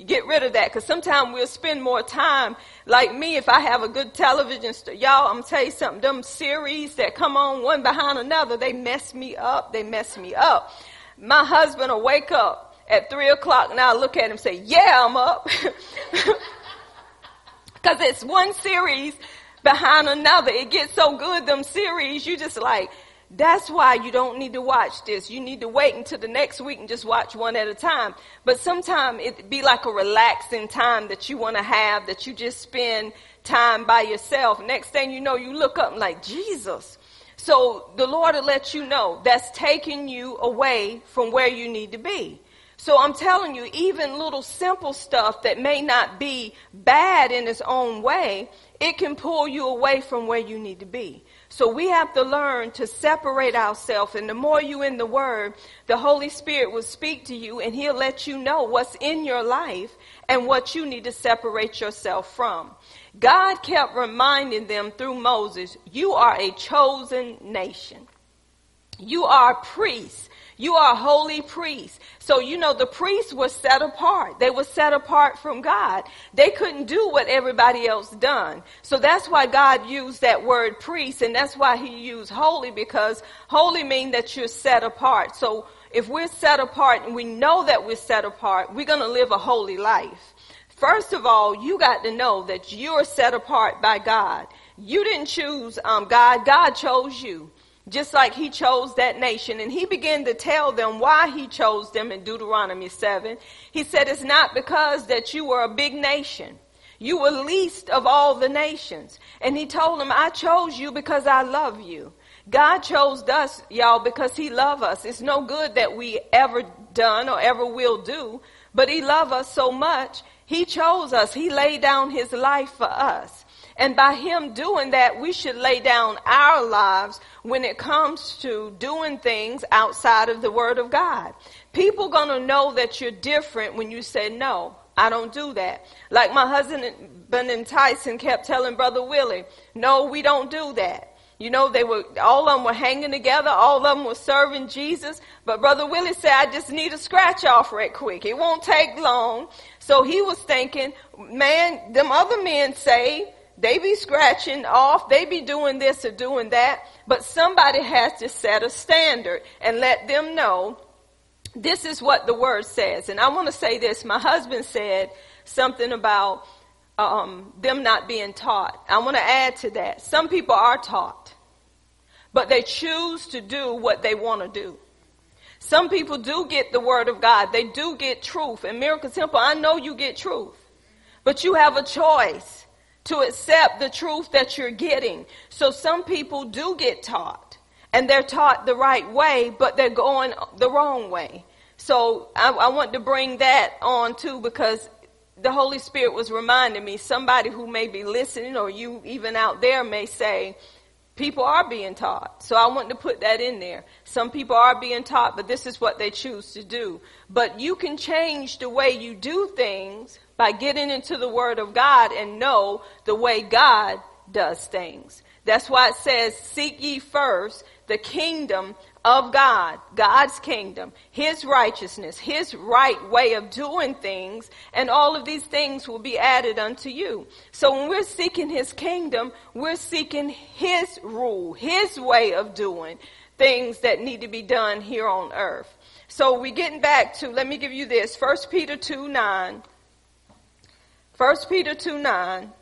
Speaker 1: Get rid of that. Cause sometimes we'll spend more time like me if I have a good television. St- Y'all, I'm tell you something. Them series that come on one behind another, they mess me up. They mess me up. My husband will wake up at three o'clock and I look at him and say, yeah, I'm up. Cause it's one series behind another. It gets so good, them series, you just like, that's why you don't need to watch this. You need to wait until the next week and just watch one at a time. But sometimes it be like a relaxing time that you want to have, that you just spend time by yourself. Next thing you know, you look up and like, Jesus. So the Lord will let you know that's taking you away from where you need to be. So I'm telling you, even little simple stuff that may not be bad in its own way, it can pull you away from where you need to be. So we have to learn to separate ourselves. And the more you in the Word, the Holy Spirit will speak to you and He'll let you know what's in your life and what you need to separate yourself from. God kept reminding them through Moses, you are a chosen nation. You are priests. You are holy priests. So, you know, the priests were set apart. They were set apart from God. They couldn't do what everybody else done. So that's why God used that word priest and that's why he used holy because holy means that you're set apart. So if we're set apart and we know that we're set apart, we're going to live a holy life. First of all, you got to know that you're set apart by God. You didn't choose um, God. God chose you just like he chose that nation. And he began to tell them why he chose them in Deuteronomy 7. He said, it's not because that you were a big nation. You were least of all the nations. And he told them, I chose you because I love you. God chose us, y'all, because he loved us. It's no good that we ever done or ever will do, but he loved us so much. He chose us. He laid down his life for us. And by him doing that, we should lay down our lives when it comes to doing things outside of the word of God. People gonna know that you're different when you say, no, I don't do that. Like my husband and Tyson kept telling Brother Willie, no, we don't do that. You know, they were, all of them were hanging together. All of them were serving Jesus. But Brother Willie said, I just need a scratch off right quick. It won't take long. So he was thinking, man, them other men say they be scratching off, they be doing this or doing that, but somebody has to set a standard and let them know this is what the word says. And I want to say this. My husband said something about um, them not being taught. I want to add to that. Some people are taught. but they choose to do what they want to do. Some people do get the word of God. They do get truth. And Miracle Temple, I know you get truth. But you have a choice to accept the truth that you're getting. So some people do get taught. And they're taught the right way, but they're going the wrong way. So I, I want to bring that on too because the Holy Spirit was reminding me, somebody who may be listening or you even out there may say, people are being taught. So I want to put that in there. Some people are being taught, but this is what they choose to do. But you can change the way you do things by getting into the Word of God and know the way God does things. That's why it says, seek ye first the kingdom of God, God's kingdom, His righteousness, His right way of doing things, and all of these things will be added unto you. So when we're seeking His kingdom, we're seeking His rule, His way of doing things that need to be done here on earth. So we're getting back to, let me give you this, 1 Peter 2 9. 1 Peter 2 9.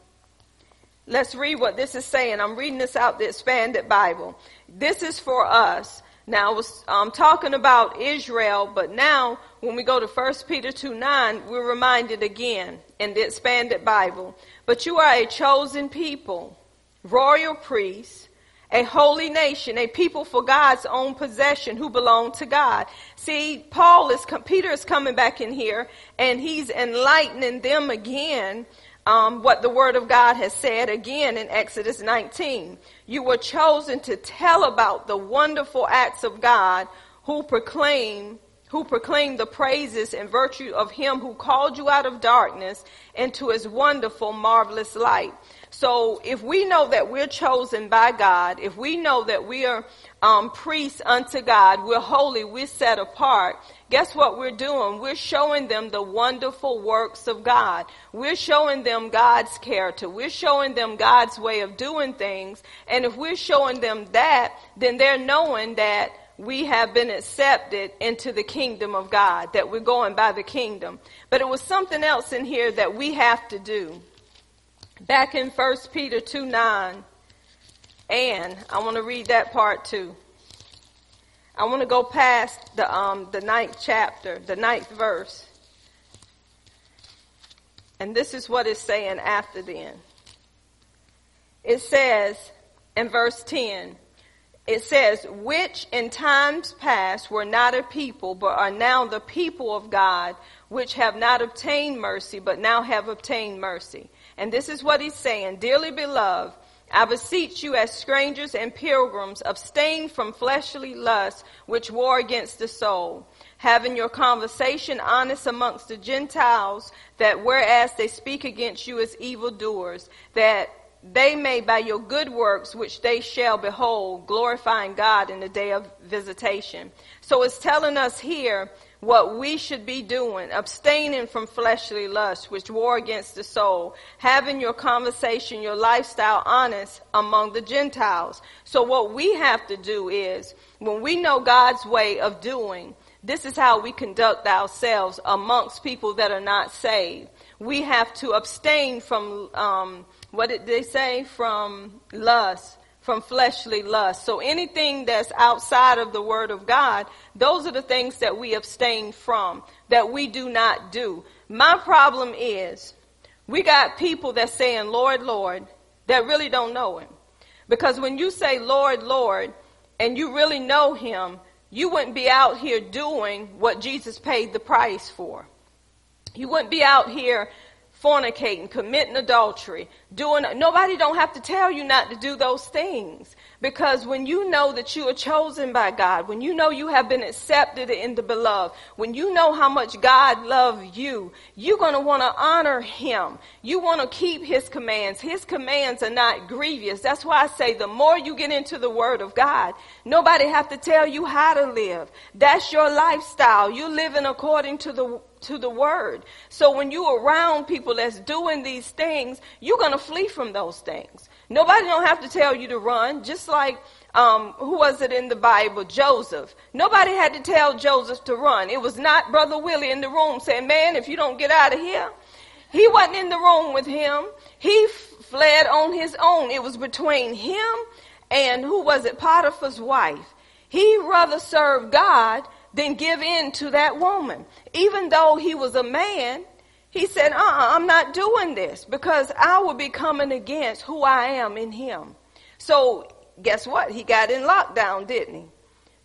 Speaker 1: Let's read what this is saying. I'm reading this out the expanded Bible. This is for us. Now, I was um, talking about Israel, but now when we go to 1 Peter 2 9, we're reminded again in the expanded Bible. But you are a chosen people, royal priests, a holy nation, a people for God's own possession who belong to God. See, Paul is, Peter is coming back in here and he's enlightening them again um, what the Word of God has said again in Exodus 19. You were chosen to tell about the wonderful acts of God who proclaim who proclaim the praises and virtue of him who called you out of darkness into his wonderful, marvelous light. So if we know that we're chosen by God, if we know that we are um, priests unto God, we're holy, we're set apart, guess what we're doing? We're showing them the wonderful works of God. We're showing them God's character. We're showing them God's way of doing things. And if we're showing them that, then they're knowing that we have been accepted into the kingdom of God, that we're going by the kingdom. But it was something else in here that we have to do. Back in 1 Peter 2 9, and I want to read that part too. I want to go past the um, the ninth chapter, the ninth verse. And this is what it's saying after then. It says in verse 10, it says, which in times past were not a people, but are now the people of God, which have not obtained mercy, but now have obtained mercy. And this is what he's saying, dearly beloved, I beseech you as strangers and pilgrims, abstain from fleshly lusts which war against the soul, having your conversation honest amongst the Gentiles, that whereas they speak against you as evildoers, that they may by your good works which they shall behold, glorifying God in the day of visitation. So it's telling us here what we should be doing, abstaining from fleshly lusts which war against the soul, having your conversation, your lifestyle honest among the Gentiles. So what we have to do is, when we know God's way of doing, this is how we conduct ourselves amongst people that are not saved. We have to abstain from, um, what did they say? From lust from fleshly lust. So anything that's outside of the word of God, those are the things that we abstain from, that we do not do. My problem is we got people that saying, Lord, Lord, that really don't know him. Because when you say, Lord, Lord, and you really know him, you wouldn't be out here doing what Jesus paid the price for. You wouldn't be out here fornicating, committing adultery, doing, nobody don't have to tell you not to do those things. Because when you know that you are chosen by God, when you know you have been accepted in the beloved, when you know how much God loves you, you're going to want to honor Him. You want to keep His commands. His commands are not grievous. That's why I say the more you get into the Word of God, nobody have to tell you how to live. That's your lifestyle. You're living according to the to the word. So when you're around people that's doing these things, you're going to flee from those things. Nobody don't have to tell you to run. Just like, um, who was it in the Bible? Joseph. Nobody had to tell Joseph to run. It was not Brother Willie in the room saying, man, if you don't get out of here. He wasn't in the room with him. He f- fled on his own. It was between him and who was it? Potiphar's wife. He rather serve God than give in to that woman. Even though he was a man, he said, uh-uh, I'm not doing this because I will be coming against who I am in him. So guess what? He got in lockdown, didn't he?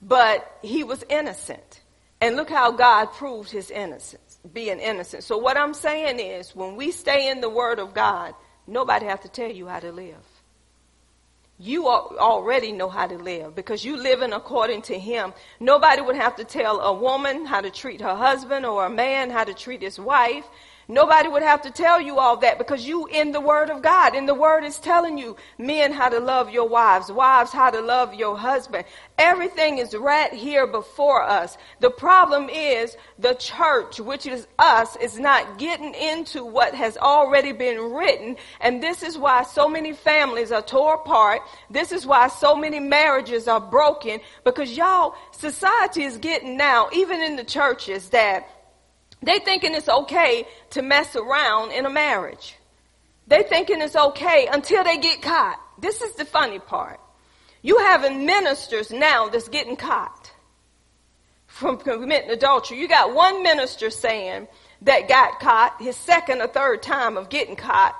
Speaker 1: But he was innocent. And look how God proved his innocence, being innocent. So what I'm saying is when we stay in the word of God, nobody have to tell you how to live you already know how to live because you living according to him. Nobody would have to tell a woman how to treat her husband or a man how to treat his wife. Nobody would have to tell you all that because you in the word of God. And the word is telling you men how to love your wives, wives how to love your husband. Everything is right here before us. The problem is the church, which is us, is not getting into what has already been written. And this is why so many families are tore apart. This is why so many marriages are broken because y'all, society is getting now, even in the churches that they thinking it's okay to mess around in a marriage. They thinking it's okay until they get caught. This is the funny part. You having ministers now that's getting caught from committing adultery. You got one minister saying that got caught, his second or third time of getting caught,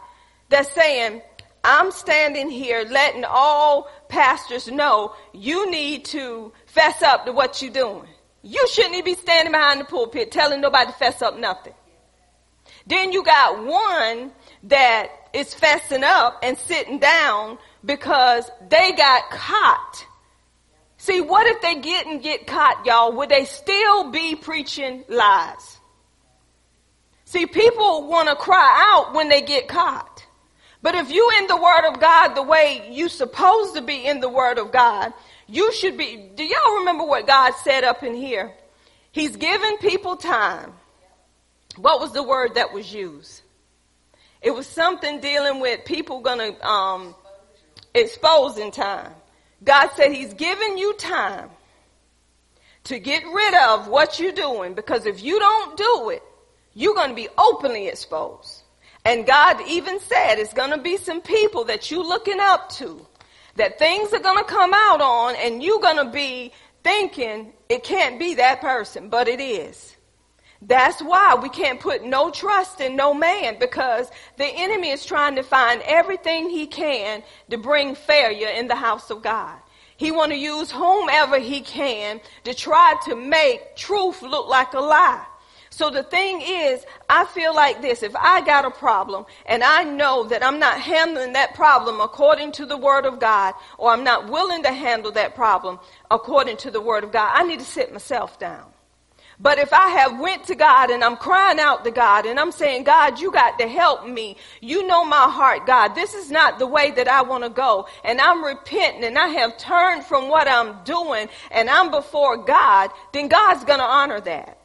Speaker 1: that's saying, I'm standing here letting all pastors know you need to fess up to what you're doing. You shouldn't be standing behind the pulpit telling nobody to fess up nothing. Then you got one that is fessing up and sitting down because they got caught. See, what if they didn't get caught, y'all? Would they still be preaching lies? See, people want to cry out when they get caught. But if you in the Word of God the way you supposed to be in the Word of God, you should be, do y'all remember what God said up in here? He's given people time. What was the word that was used? It was something dealing with people gonna, um, exposing time. God said he's given you time to get rid of what you're doing because if you don't do it, you're going to be openly exposed. And God even said it's going to be some people that you're looking up to that things are going to come out on and you're going to be thinking it can't be that person, but it is. That's why we can't put no trust in no man because the enemy is trying to find everything he can to bring failure in the house of God. He want to use whomever he can to try to make truth look like a lie. So the thing is, I feel like this. If I got a problem and I know that I'm not handling that problem according to the word of God, or I'm not willing to handle that problem according to the word of God, I need to sit myself down. But if I have went to God and I'm crying out to God and I'm saying, God, you got to help me. You know my heart, God. This is not the way that I want to go. And I'm repenting and I have turned from what I'm doing and I'm before God, then God's going to honor that.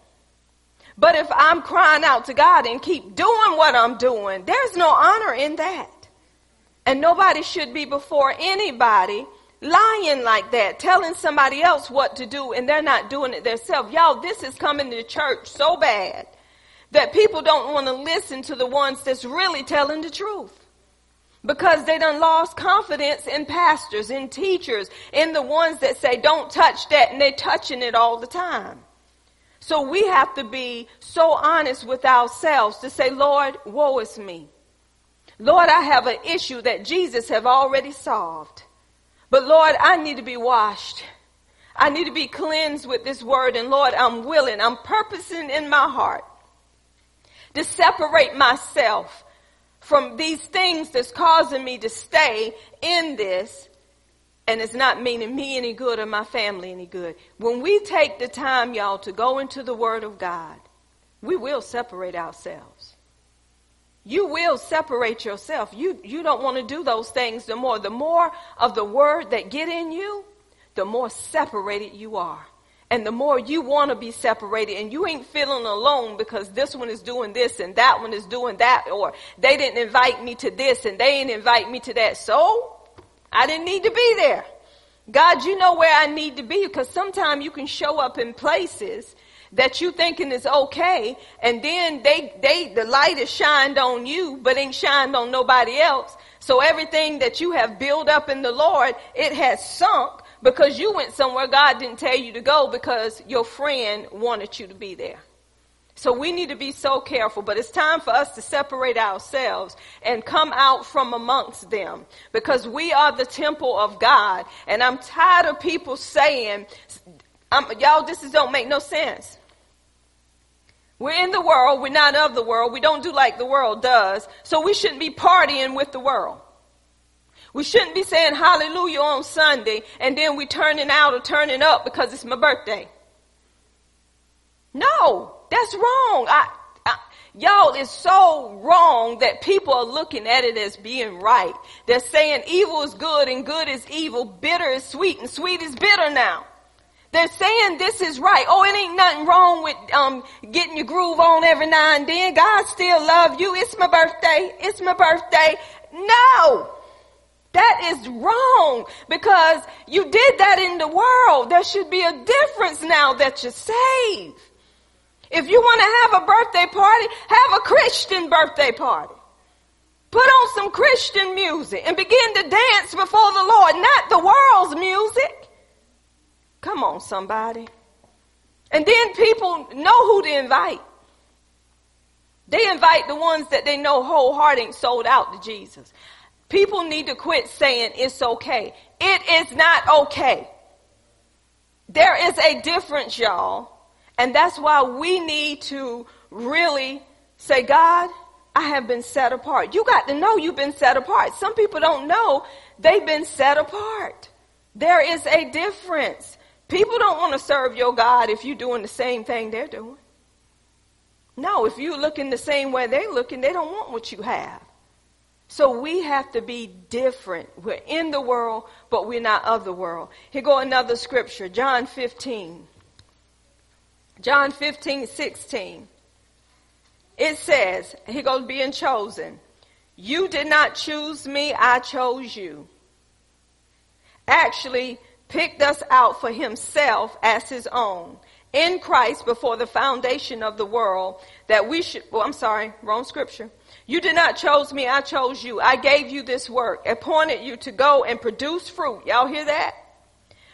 Speaker 1: But if I'm crying out to God and keep doing what I'm doing, there's no honor in that. And nobody should be before anybody lying like that, telling somebody else what to do and they're not doing it themselves. Y'all, this is coming to church so bad that people don't want to listen to the ones that's really telling the truth. Because they done lost confidence in pastors, in teachers, in the ones that say don't touch that and they touching it all the time. So we have to be so honest with ourselves to say, Lord, woe is me. Lord, I have an issue that Jesus have already solved. But Lord, I need to be washed. I need to be cleansed with this word. And Lord, I'm willing, I'm purposing in my heart to separate myself from these things that's causing me to stay in this and it's not meaning me any good or my family any good. When we take the time, y'all, to go into the Word of God, we will separate ourselves. You will separate yourself. You, you don't want to do those things the more. The more of the Word that get in you, the more separated you are. And the more you want to be separated and you ain't feeling alone because this one is doing this and that one is doing that or they didn't invite me to this and they didn't invite me to that. So I didn't need to be there. God, you know where I need to be because sometimes you can show up in places that you thinking is okay and then they, they, the light is shined on you but ain't shined on nobody else. So everything that you have built up in the Lord, it has sunk because you went somewhere God didn't tell you to go because your friend wanted you to be there. So we need to be so careful, but it's time for us to separate ourselves and come out from amongst them because we are the temple of God. And I'm tired of people saying, y'all, this is, don't make no sense. We're in the world. We're not of the world. We don't do like the world does. So we shouldn't be partying with the world. We shouldn't be saying hallelujah on Sunday and then we turning out or turning up because it's my birthday. No. That's wrong. I, I, y'all, it's so wrong that people are looking at it as being right. They're saying evil is good and good is evil, bitter is sweet and sweet is bitter now. They're saying this is right. Oh, it ain't nothing wrong with um, getting your groove on every now and then. God still love you. It's my birthday. It's my birthday. No. That is wrong because you did that in the world. There should be a difference now that you're saved. If you want to have a birthday party, have a Christian birthday party. Put on some Christian music and begin to dance before the Lord, not the world's music. Come on, somebody. And then people know who to invite. They invite the ones that they know wholehearted sold out to Jesus. People need to quit saying it's okay. It is not okay. There is a difference, y'all, and that's why we need to really say, God, I have been set apart. You got to know you've been set apart. Some people don't know they've been set apart. There is a difference. People don't want to serve your God if you're doing the same thing they're doing. No, if you're looking the same way they're looking, they don't want what you have. So we have to be different. We're in the world, but we're not of the world. Here go another scripture, John 15. John 15, 16. It says, he goes being chosen. You did not choose me, I chose you. Actually picked us out for himself as his own in Christ before the foundation of the world that we should, well, I'm sorry, wrong scripture. You did not chose me, I chose you. I gave you this work, appointed you to go and produce fruit. Y'all hear that?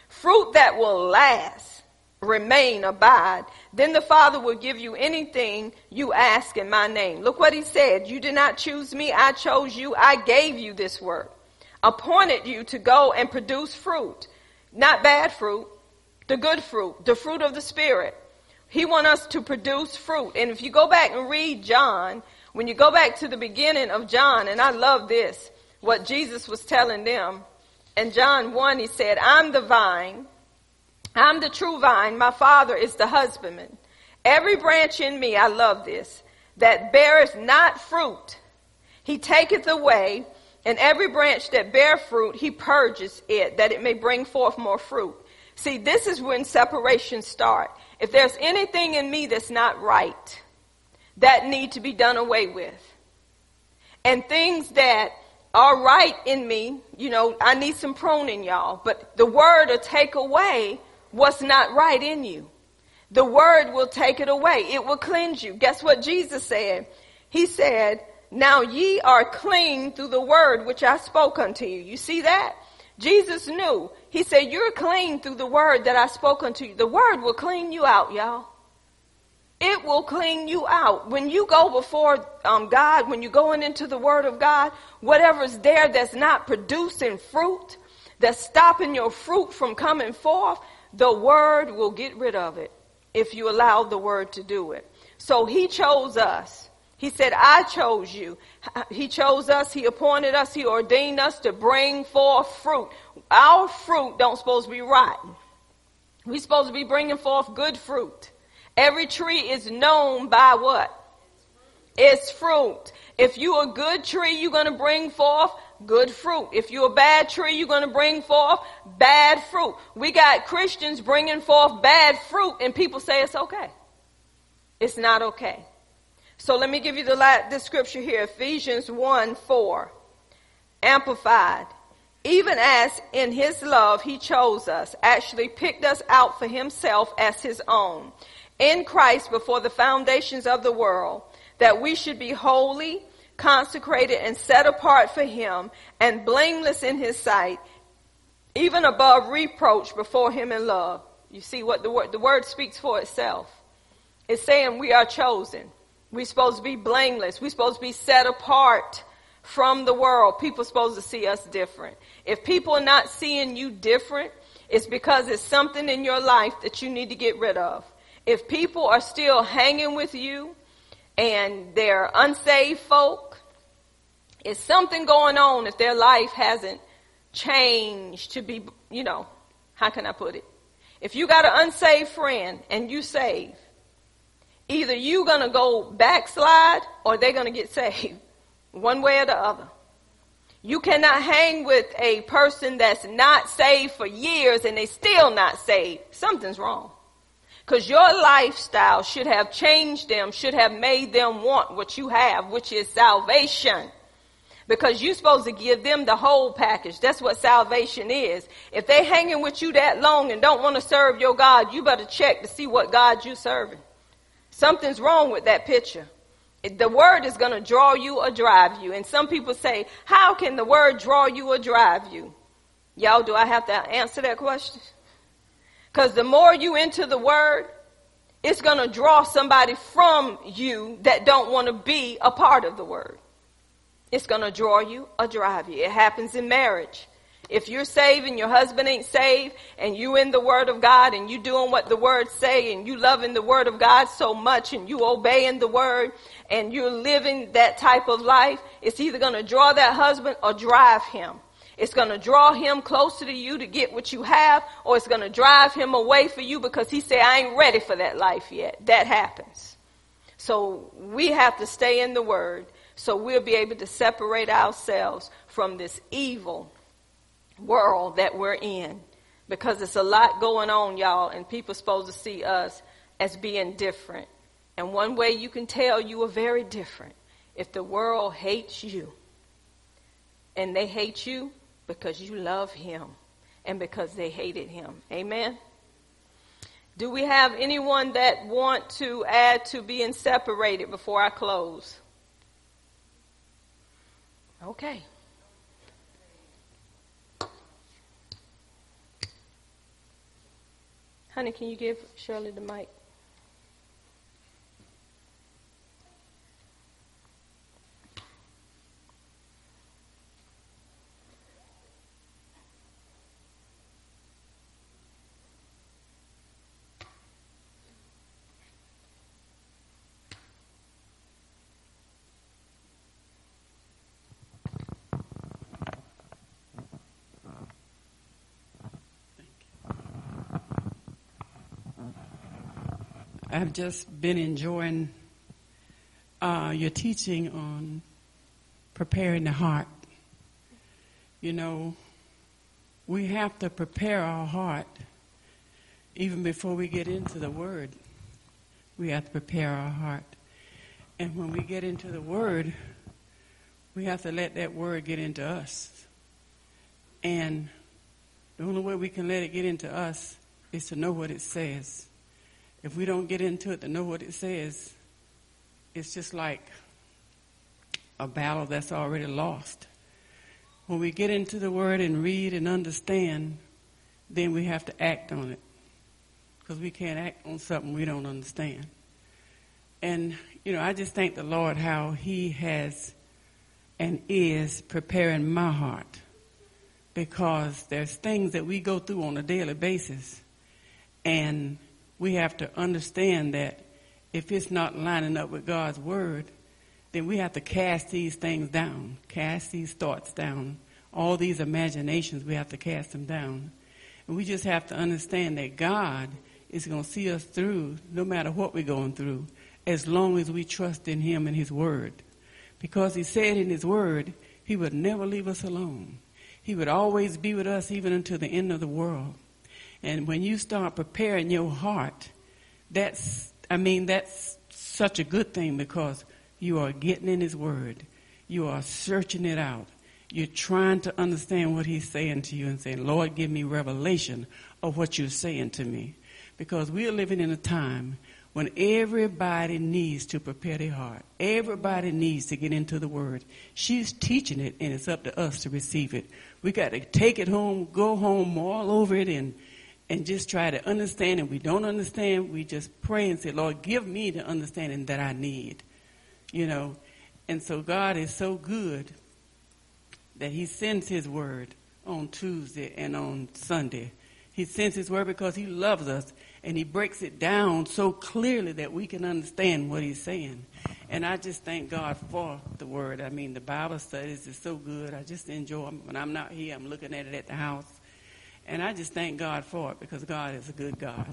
Speaker 1: Fruit that will last remain, abide, then the Father will give you anything you ask in my name. Look what he said. You did not choose me. I chose you. I gave you this work. Appointed you to go and produce fruit. Not bad fruit. The good fruit. The fruit of the Spirit. He wants us to produce fruit. And if you go back and read John, when you go back to the beginning of John, and I love this, what Jesus was telling them. In John 1, he said, I'm the vine I'm the true vine. My father is the husbandman. Every branch in me, I love this, that beareth not fruit, he taketh away, and every branch that bear fruit, he purges it, that it may bring forth more fruit. See, this is when separations start. If there's anything in me that's not right, that need to be done away with. And things that are right in me, you know, I need some pruning, y'all, but the word will take away what's not right in you. The word will take it away. It will cleanse you. Guess what Jesus said? He said, now ye are clean through the word which I spoke unto you. You see that? Jesus knew. He said, you're clean through the word that I spoke unto you. The word will clean you out, y'all. It will clean you out. When you go before um, God, when you're going into the word of God, whatever's there that's not producing fruit, that's stopping your fruit from coming forth, the word will get rid of it if you allow the word to do it. So he chose us. He said, I chose you. He chose us. He appointed us. He ordained us to bring forth fruit. Our fruit don't supposed to be rotten. We're supposed to be bringing forth good fruit. Every tree is known by what? Its fruit. If you're a good tree, you're going to bring forth good fruit. If you're a bad tree, you're going to bring forth bad fruit. We got Christians bringing forth bad fruit and people say it's okay. It's not okay. So let me give you the, la- the scripture here, Ephesians 1, 4, amplified. even as in his love he chose us, actually picked us out for himself as his own, in Christ before the foundations of the world, that we should be holy, consecrated, and set apart for him, and blameless in his sight, even above reproach before him in love. You see what the word, the word speaks for itself. It's saying we are chosen. We're supposed to be blameless. We're supposed to be set apart from the world. People are supposed to see us different. If people are not seeing you different, it's because it's something in your life that you need to get rid of. If people are still hanging with you and they're unsaved folk, it's something going on if their life hasn't changed to be, you know, how can I put it? If you got an unsaved friend and you save, either you gonna go backslide or they're gonna get saved. One way or the other. You cannot hang with a person that's not saved for years and they still not saved. Something's wrong. Cause your lifestyle should have changed them, should have made them want what you have, which is salvation. Because you're supposed to give them the whole package. That's what salvation is. If they hanging with you that long and don't want to serve your God, you better check to see what God you're serving. Something's wrong with that picture. The word is going to draw you or drive you. And some people say, how can the word draw you or drive you? Y'all, do I have to answer that question? Because the more you into the word, it's going to draw somebody from you that don't want to be a part of the word. It's going to draw you or drive you. It happens in marriage. If you're saved and your husband ain't saved and you in the word of God and you doing what the word say and you loving the word of God so much and you obeying the word and you're living that type of life, it's either going to draw that husband or drive him. It's going to draw him closer to you to get what you have or it's going to drive him away for you because he say, I ain't ready for that life yet. That happens. So we have to stay in the word so we'll be able to separate ourselves from this evil world that we're in because it's a lot going on, y'all, and people supposed to see us as being different. And one way you can tell you are very different if the world hates you. And they hate you because you love him and because they hated him. Amen. Do we have anyone that want to add to being separated before I close? Okay. Honey, can you give Shirley the mic?
Speaker 7: I've just been enjoying uh, your teaching on preparing the heart. You know, we have to prepare our heart even before we get into the Word. We have to prepare our heart. And when we get into the Word, we have to let that Word get into us. And the only way we can let it get into us is to know what it says if we don't get into it to know what it says, it's just like a battle that's already lost. When we get into the Word and read and understand, then we have to act on it. Because we can't act on something we don't understand. And, you know, I just thank the Lord how He has and is preparing my heart. Because there's things that we go through on a daily basis. And we have to understand that if it's not lining up with God's word, then we have to cast these things down, cast these thoughts down. All these imaginations, we have to cast them down. And we just have to understand that God is going to see us through no matter what we're going through, as long as we trust in Him and His Word. Because He said in His Word, He would never leave us alone. He would always be with us even until the end of the world. And when you start preparing your heart, that's, I mean, that's such a good thing because you are getting in His Word. You are searching it out. you're trying to understand what he's saying to you and saying, Lord, give me revelation of what you're saying to me. Because we are living in a time when everybody needs to prepare their heart. Everybody needs to get into the word. She's teaching it and it's up to us to receive it. We got to take it home, go home all over it and and just try to understand and we don't understand, we just pray and say, Lord, give me the understanding that I need. You know. And so God is so good that he sends his word on Tuesday and on Sunday. He sends his word because he loves us and he breaks it down so clearly that we can understand what he's saying. And I just thank God for the word. I mean, the Bible studies is so good. I just enjoy them. When I'm not here, I'm looking at it at the house. And I just thank God for it because God is a good God.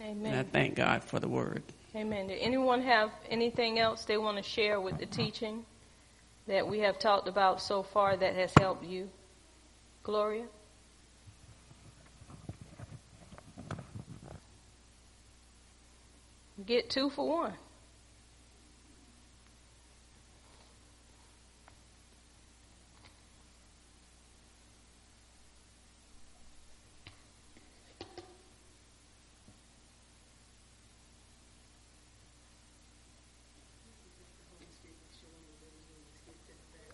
Speaker 1: Amen.
Speaker 7: And I thank God for the word.
Speaker 1: Amen. Did anyone have anything else they want to share with the teaching that we have talked about so far that has helped you? Gloria? Get two for one.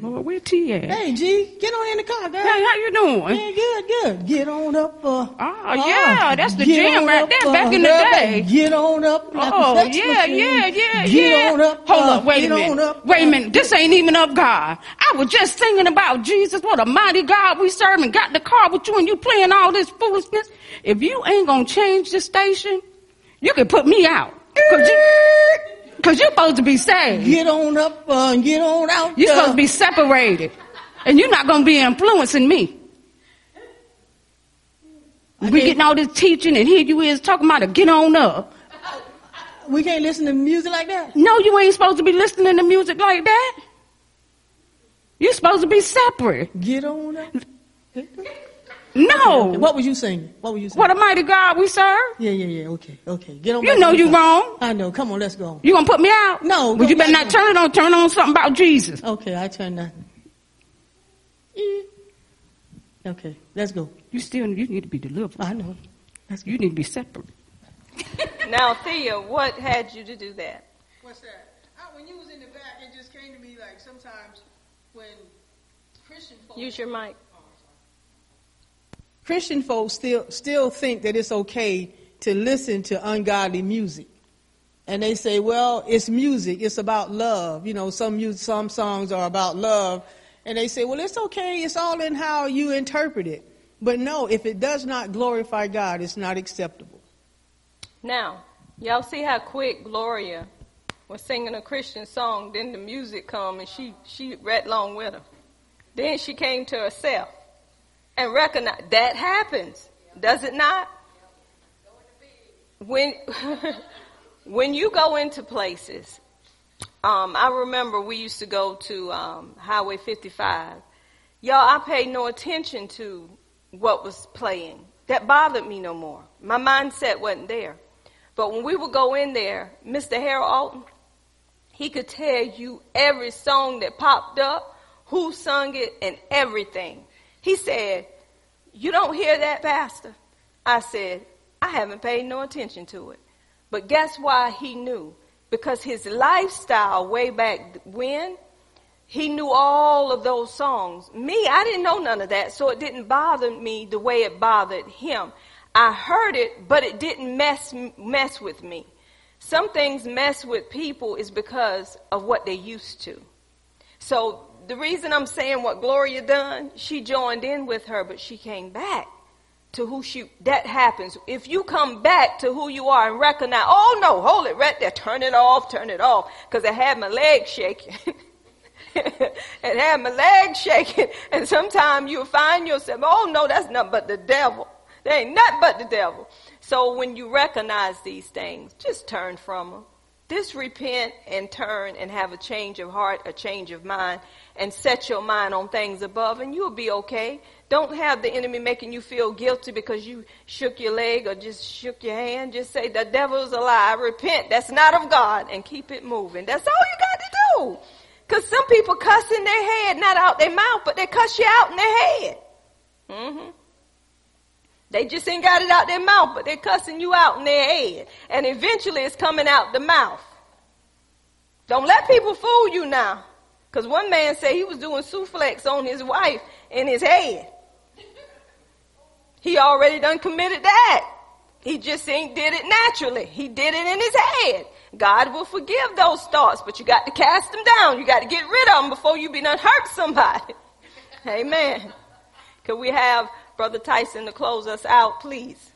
Speaker 5: Lord, where T at?
Speaker 8: Hey, G, get on in the car, girl.
Speaker 5: Hey, how you doing?
Speaker 8: Hey, good, good. Get on up. Uh,
Speaker 5: Oh, yeah, that's the jam right
Speaker 8: up,
Speaker 5: there
Speaker 8: uh,
Speaker 5: back in the day.
Speaker 8: Get on up. like
Speaker 5: Oh, yeah,
Speaker 8: machine.
Speaker 5: yeah, yeah,
Speaker 8: Get
Speaker 5: yeah.
Speaker 8: on up.
Speaker 5: Hold
Speaker 8: uh,
Speaker 5: up, wait a minute.
Speaker 8: On up,
Speaker 5: wait a
Speaker 8: uh,
Speaker 5: minute. This ain't even of God. I was just singing about Jesus. What a mighty God we serve and got the car with you and you playing all this foolishness. If you ain't gonna change the station, you can put me out. Cause you, cause you're supposed to be saved.
Speaker 8: Get on up uh, and get on out.
Speaker 5: You're supposed to be separated. And you're not gonna be influencing me. We getting all this teaching and here you is talking about to get on up.
Speaker 8: We can't listen to music like that.
Speaker 5: No, you ain't supposed to be listening to music like that. You're supposed to be separate.
Speaker 8: Get on up.
Speaker 5: No.
Speaker 8: Okay, What was you singing? What were you singing?
Speaker 5: What a mighty God we serve.
Speaker 8: Yeah, yeah, yeah. Okay, okay. Get on.
Speaker 5: You know you
Speaker 8: car.
Speaker 5: wrong.
Speaker 8: I know. Come on, let's go.
Speaker 5: You gonna put me out?
Speaker 8: No,
Speaker 5: But
Speaker 8: go
Speaker 5: you better
Speaker 8: back
Speaker 5: not turn it on. Turn on something about Jesus.
Speaker 8: Okay, I turn that. Eh. Okay, let's go.
Speaker 5: You still, you need to be delivered.
Speaker 8: I know. Let's go.
Speaker 5: You need to be separate.
Speaker 1: Now, Thea, what had you to do that?
Speaker 8: What's that? Uh, when you was in the back, it just came to me like sometimes when Christian folks,
Speaker 1: Use your mic.
Speaker 8: Christian folks still still think that it's okay to listen to ungodly music, and they say, "Well, it's music. It's about love. You know, some music, some songs are about love." And they say, "Well, it's okay. It's all in how you interpret it." But no, if it does not glorify God, it's not acceptable.
Speaker 1: Now, y'all see how quick Gloria was singing a Christian song, then the music come and she she right along with her. Then she came to herself and recognized that happens, does it not? When when you go into places, um, I remember we used to go to um, Highway 55. Y'all, I paid no attention to what was playing. That bothered me no more. My mindset wasn't there. But when we would go in there, Mr. Harold Alton, he could tell you every song that popped up, who sung it, and everything. He said, You don't hear that, Pastor? I said, I haven't paid no attention to it. But guess why he knew? Because his lifestyle way back when, he knew all of those songs. Me, I didn't know none of that, so it didn't bother me the way it bothered him. I heard it, but it didn't mess mess with me. Some things mess with people is because of what they used to. So the reason I'm saying what Gloria done, she joined in with her, but she came back to who she, that happens. If you come back to who you are and recognize, oh no, hold it right there, turn it off, turn it off, because it had my leg shaking. it had my leg shaking, and sometimes you'll find yourself, oh no, that's nothing but the devil. There ain't nothing but the devil. So when you recognize these things, just turn from them. Just repent and turn and have a change of heart, a change of mind, and set your mind on things above, and you'll be okay. Don't have the enemy making you feel guilty because you shook your leg or just shook your hand. Just say, the devil's a lie. Repent. That's not of God. And keep it moving. That's all you got to do. Because some people cuss in their head, not out their mouth, but they cuss you out in their head. Mm-hmm. They just ain't got it out their mouth, but they're cussing you out in their head. And eventually it's coming out the mouth. Don't let people fool you now. Because one man said he was doing suplex on his wife in his head. He already done committed that. He just ain't did it naturally. He did it in his head. God will forgive those thoughts, but you got to cast them down. You got to get rid of them before you be done hurt somebody. Amen. Could we have Brother Tyson to close us out, please?